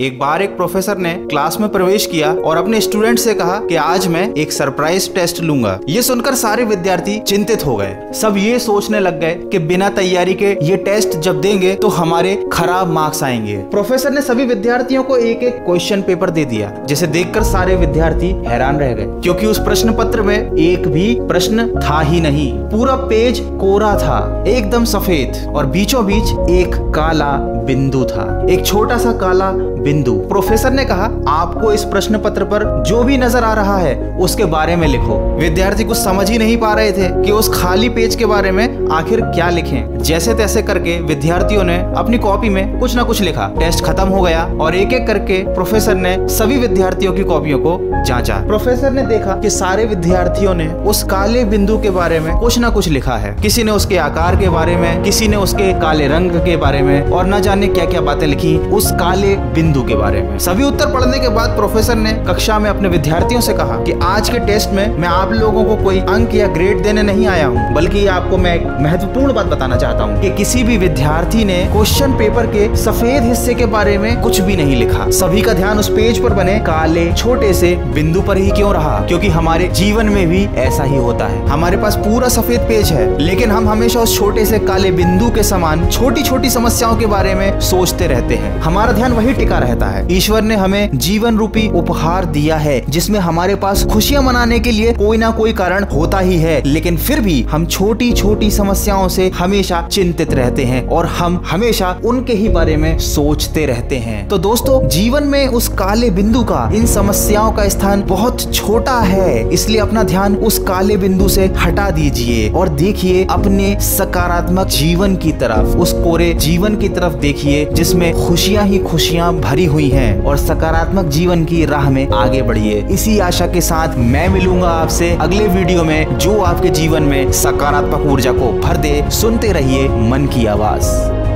एक बार एक प्रोफेसर ने क्लास में प्रवेश किया और अपने स्टूडेंट से कहा कि आज मैं एक सरप्राइज़ टेस्ट लूँगा। ये सुनकर सारे विद्यार्थी चिंतित हो गए। सब ये सोचने लग गए कि बिना तैयारी के ये टेस्ट जब देंगे तो हमारे खराब मार्क्स आएँगे। प्रोफेसर ने सभी विद्यार्थियों को एक एक क्वेश्चन पेपर दे दिया, जिसे देखकर सारे विद्यार्थी हैरान रह गए। क्योंकि उस प्रश्न पत्र में एक भी प्रश्न था ही नहीं। पूरा पेज कोरा था, एकदम सफ़ेद, और बीचों बीच एक काला बिंदु था। एक छोटा सा काला बिंदु। प्रोफेसर ने कहा, आपको इस प्रश्न पत्र पर जो भी नज़र आ रहा है, उसके बारे में लिखो। विद्यार्थी कुछ समझ ही नहीं पा रहे थे कि उस खाली पेज के बारे में आखिर क्या लिखें। जैसे तैसे करके विद्यार्थियों ने अपनी कॉपी में कुछ न कुछ लिखा। टेस्ट खत्म हो गया और एक एक करके प्रोफेसर ने सभी विद्यार्थियों की कॉपियों को जांचा। प्रोफेसर ने देखा कि सारे विद्यार्थियों ने उस काले बिंदु के बारे में कुछ न कुछ लिखा है। किसी ने उसके आकार के बारे में, किसी ने उसके काले रंग के बारे में और न जाने क्या क्या बातें लिखी। उस काले बिंदु के बारे में। सभी उत्तर पढ़ने के बाद प्रोफेसर ने कक्षा में अपने विद्यार्थियों से कहा कि आज के टेस्ट में मैं आप लोगों को कोई अंक या ग्रेड देने नहीं आया हूँ, बल्कि आपको मैं एक महत्वपूर्ण बात बताना चाहता हूँ कि किसी भी विद्यार्थी ने क्वेश्चन पेपर के सफ़ेद हिस्से के बारे में कुछ भी नहीं लिखा। सभी का ध्यान उस पेज पर बने, काले, छोटे से बिंदु पर ही क्यों रहा? क्योंकि हमारे जीवन में भी ऐसा ही होता है। हमारे पास पूरा सफ़ेद पेज है, लेकिन हम हमेशा उस छोटे से काले बिंदु के समान छोटी छोटी समस्याओं के बारे में सोचते रहते हैं। हमारा ध्यान वही टिका रहता है। ईश्वर ने हमें जीवन रूपी उपहार दिया है, जिसमें हमारे पास खुशियाँ मनाने के लिए कोई ना कोई कारण होता ही है, लेकिन फिर भी हम छोटी छोटी समस्याओं से हमेशा चिंतित रहते हैं और हम हमेशा उनके ही बारे में सोचते रहते हैं। तो दोस्तों, जीवन में उस काले बिंदु का, इन समस्याओं का स्थान बहुत छोटा है, इसलिए अपना ध्यान उस काले बिंदु से हटा दीजिए और देखिए अपने सकारात्मक जीवन की तरफ़, उस कोरे जीवन की तरफ़ देखिए, जिसमें खुशियाँ ही खुशियाँ भरी हुई हैं और सकारात्मक जीवन की राह में आगे बढ़िए। इसी आशा के साथ मैं मिलूँगा आपसे अगले वीडियो में, जो आपके जीवन में सकारात्मक ऊर्जा को भर दे। सुनते रहिए मन की आवाज़।